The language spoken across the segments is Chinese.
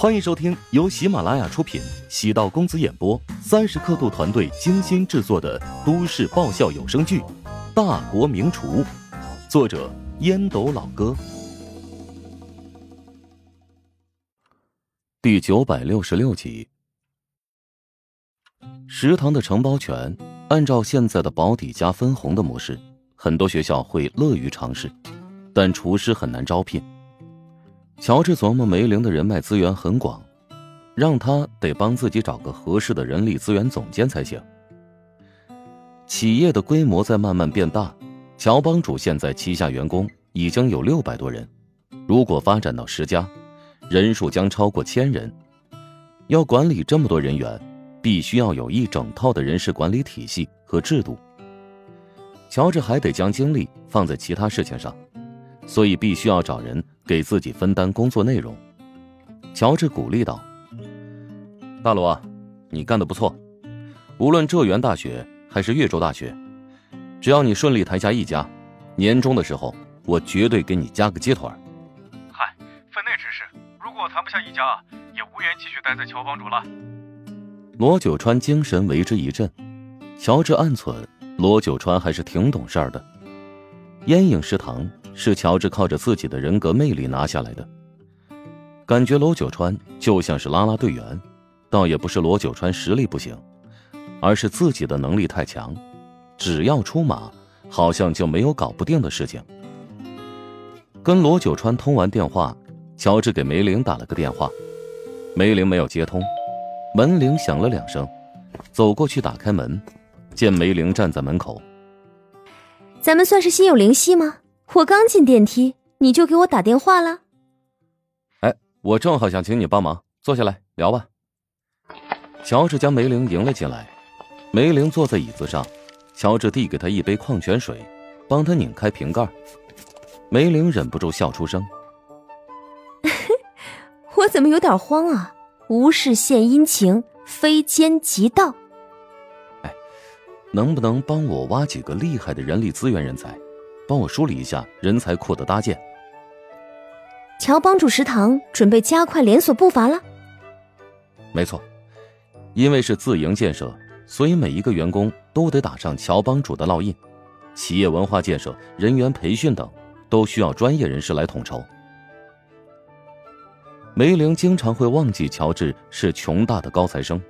欢迎收听由喜马拉雅出品、喜道公子演播、三十刻度团队精心制作的都市爆笑有声剧《大国名厨》，作者烟斗老哥，第九百六十六集。食堂的承包权，按照现在的保底加分红的模式，很多学校会乐于尝试，但厨师很难招聘。乔治琢磨，梅林的人脉资源很广，让他得帮自己找个合适的人力资源总监才行。企业的规模在慢慢变大，乔帮主现在旗下员工已经有六百多人，如果发展到十家，人数将超过千人。要管理这么多人员，必须要有一整套的人事管理体系和制度。乔治还得将精力放在其他事情上。所以必须要找人给自己分担工作内容。乔治鼓励道：“大罗，你干的不错，无论浙源大学还是越州大学，只要你顺利谈下一家，年终的时候我绝对给你加个鸡腿。”嗨，分内之事，如果谈不下一家，也无缘继续待在乔帮主了。罗九川精神为之一振，乔治暗忖：罗九川还是挺懂事儿的。烟影食堂。是乔治靠着自己的人格魅力拿下来的。感觉罗九川就像是拉拉队员，倒也不是罗九川实力不行，而是自己的能力太强，只要出马，好像就没有搞不定的事情。跟罗九川通完电话，乔治给梅玲打了个电话，梅玲没有接通，门铃响了两声，走过去打开门，见梅玲站在门口。咱们算是心有灵犀吗？我刚进电梯，你就给我打电话了。哎，我正好想请你帮忙，坐下来聊吧。乔治将梅玲迎了进来，梅玲坐在椅子上，乔治递给她一杯矿泉水，帮她拧开瓶盖。梅玲忍不住笑出声：“我怎么有点慌啊？无事献殷勤，非奸即盗。哎，能不能帮我挖几个厉害的人力资源人才？”帮我梳理一下人才库的搭建。乔帮主食堂准备加快连锁步伐了。没错，因为是自营建设，所以每一个员工都得打上乔帮主的烙印。企业文化建设、人员培训等，都需要专业人士来统筹。梅玲经常会忘记乔治是穷大的高材生，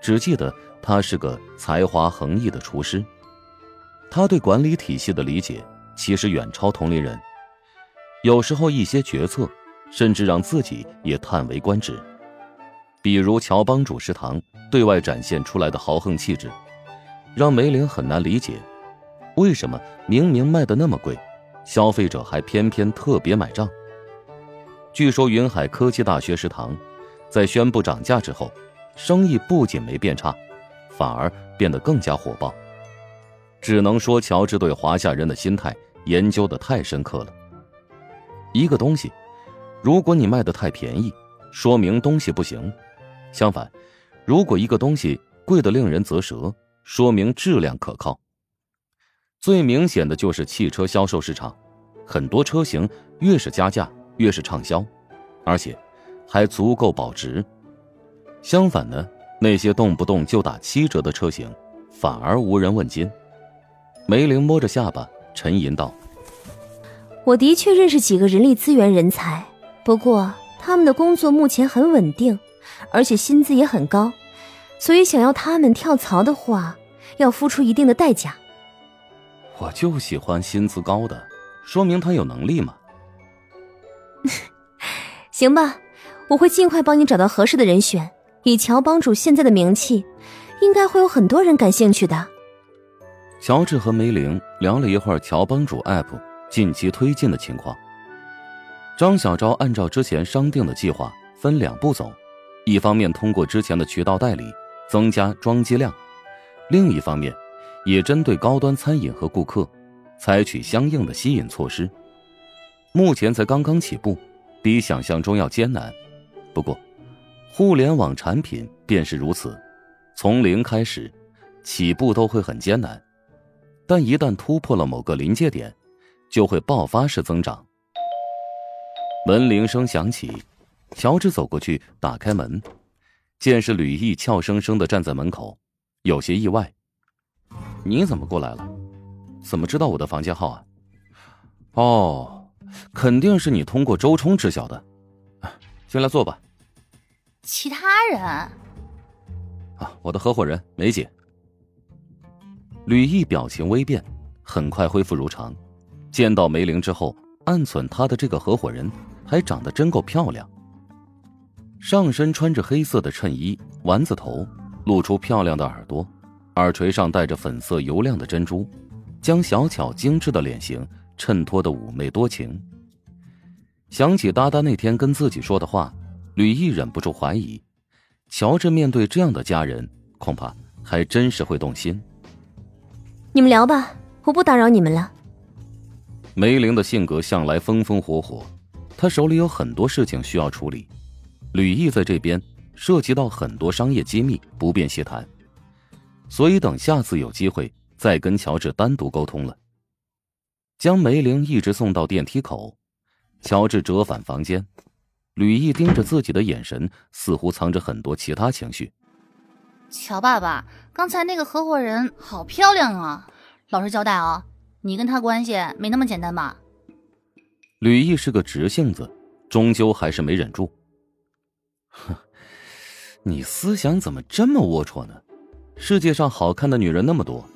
只记得他是个才华横溢的厨师。他对管理体系的理解。其实远超同龄人，有时候一些决策，甚至让自己也叹为观止。比如乔帮主食堂对外展现出来的豪横气质，让梅玲很难理解，为什么明明卖的那么贵，消费者还偏偏特别买账。据说云海科技大学食堂，在宣布涨价之后，生意不仅没变差，反而变得更加火爆。只能说乔治对华夏人的心态。研究的太深刻了。一个东西，如果你卖的太便宜，说明东西不行；相反，如果一个东西贵的令人啧舌，说明质量可靠。最明显的就是汽车销售市场，很多车型越是加价越是畅销，而且还足够保值。相反呢，那些动不动就打七折的车型，反而无人问津。梅玲摸着下巴。沉吟道：“我的确认识几个人力资源人才，不过他们的工作目前很稳定，而且薪资也很高，所以想要他们跳槽的话，要付出一定的代价。”我就喜欢薪资高的，说明他有能力嘛。行吧，我会尽快帮你找到合适的人选。以乔帮主现在的名气，应该会有很多人感兴趣的。乔治和梅玲聊了一会儿乔帮主 App 近期推进的情况。张小昭按照之前商定的计划，分两步走：一方面通过之前的渠道代理增加装机量，另一方面也针对高端餐饮和顾客采取相应的吸引措施。目前才刚刚起步，比想象中要艰难。不过，互联网产品便是如此，从零开始，起步都会很艰难。但一旦突破了某个临界点，就会爆发式增长。门铃声响起，乔治走过去打开门，见是吕毅俏生生的站在门口，有些意外。你怎么过来了？怎么知道我的房间号啊？哦，肯定是你通过周冲知晓的。进来坐吧。其他人？啊，我的合伙人梅姐。吕毅表情微变，很快恢复如常。见到梅玲之后，暗忖他的这个合伙人还长得真够漂亮。上身穿着黑色的衬衣，丸子头，露出漂亮的耳朵，耳垂上戴着粉色油亮的珍珠，将小巧精致的脸型衬托的妩媚多情。想起哒哒那天跟自己说的话，吕毅忍不住怀疑，乔治面对这样的家人，恐怕还真是会动心。你们聊吧，我不打扰你们了。梅玲的性格向来风风火火，她手里有很多事情需要处理。吕毅在这边涉及到很多商业机密，不便细谈，所以等下次有机会再跟乔治单独沟通了。将梅玲一直送到电梯口，乔治折返房间，吕毅盯着自己的眼神似乎藏着很多其他情绪。乔爸爸，刚才那个合伙人好漂亮啊！老实交代啊，你跟他关系没那么简单吧？吕毅是个直性子，终究还是没忍住。哼，你思想怎么这么龌龊呢？世界上好看的女人那么多，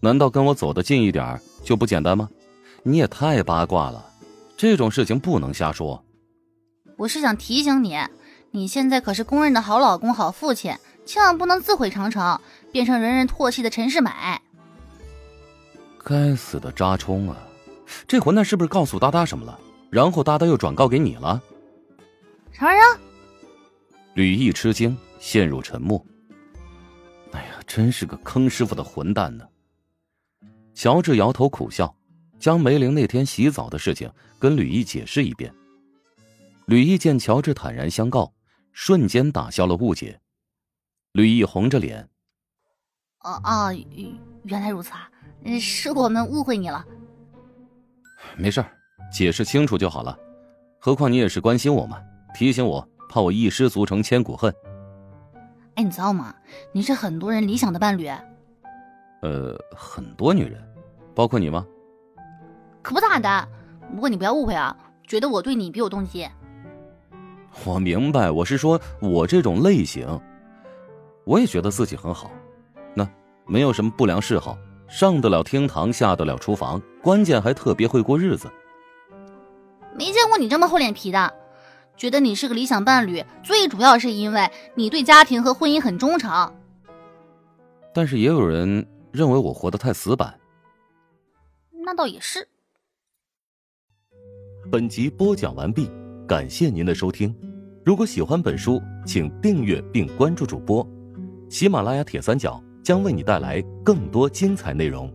难道跟我走得近一点就不简单吗？你也太八卦了，这种事情不能瞎说。我是想提醒你，你现在可是公认的好老公、好父亲，千万不能自毁长城，变成人人唾弃的陈世美。该死的扎冲啊！这混蛋是不是告诉哒哒什么了？然后哒哒又转告给你了？什么人？吕毅吃惊，陷入沉默。哎呀，真是个坑师傅的混蛋呢！乔治摇头苦笑，将梅玲那天洗澡的事情跟吕毅解释一遍。吕毅见乔治坦然相告，瞬间打消了误解。吕毅红着脸：“哦哦，原来如此啊，是我们误会你了。没事解释清楚就好了。何况你也是关心我嘛，提醒我。”怕我一失足成千古恨。哎，你知道吗？你是很多人理想的伴侣。呃，很多女人，包括你吗？可不咋的。不过你不要误会啊，觉得我对你别有动机。我明白，我是说我这种类型，我也觉得自己很好。那没有什么不良嗜好，上得了厅堂，下得了厨房，关键还特别会过日子。没见过你这么厚脸皮的。觉得你是个理想伴侣，最主要是因为你对家庭和婚姻很忠诚。但是也有人认为我活得太死板。那倒也是。本集播讲完毕，感谢您的收听。如果喜欢本书，请订阅并关注主播。喜马拉雅铁三角将为你带来更多精彩内容。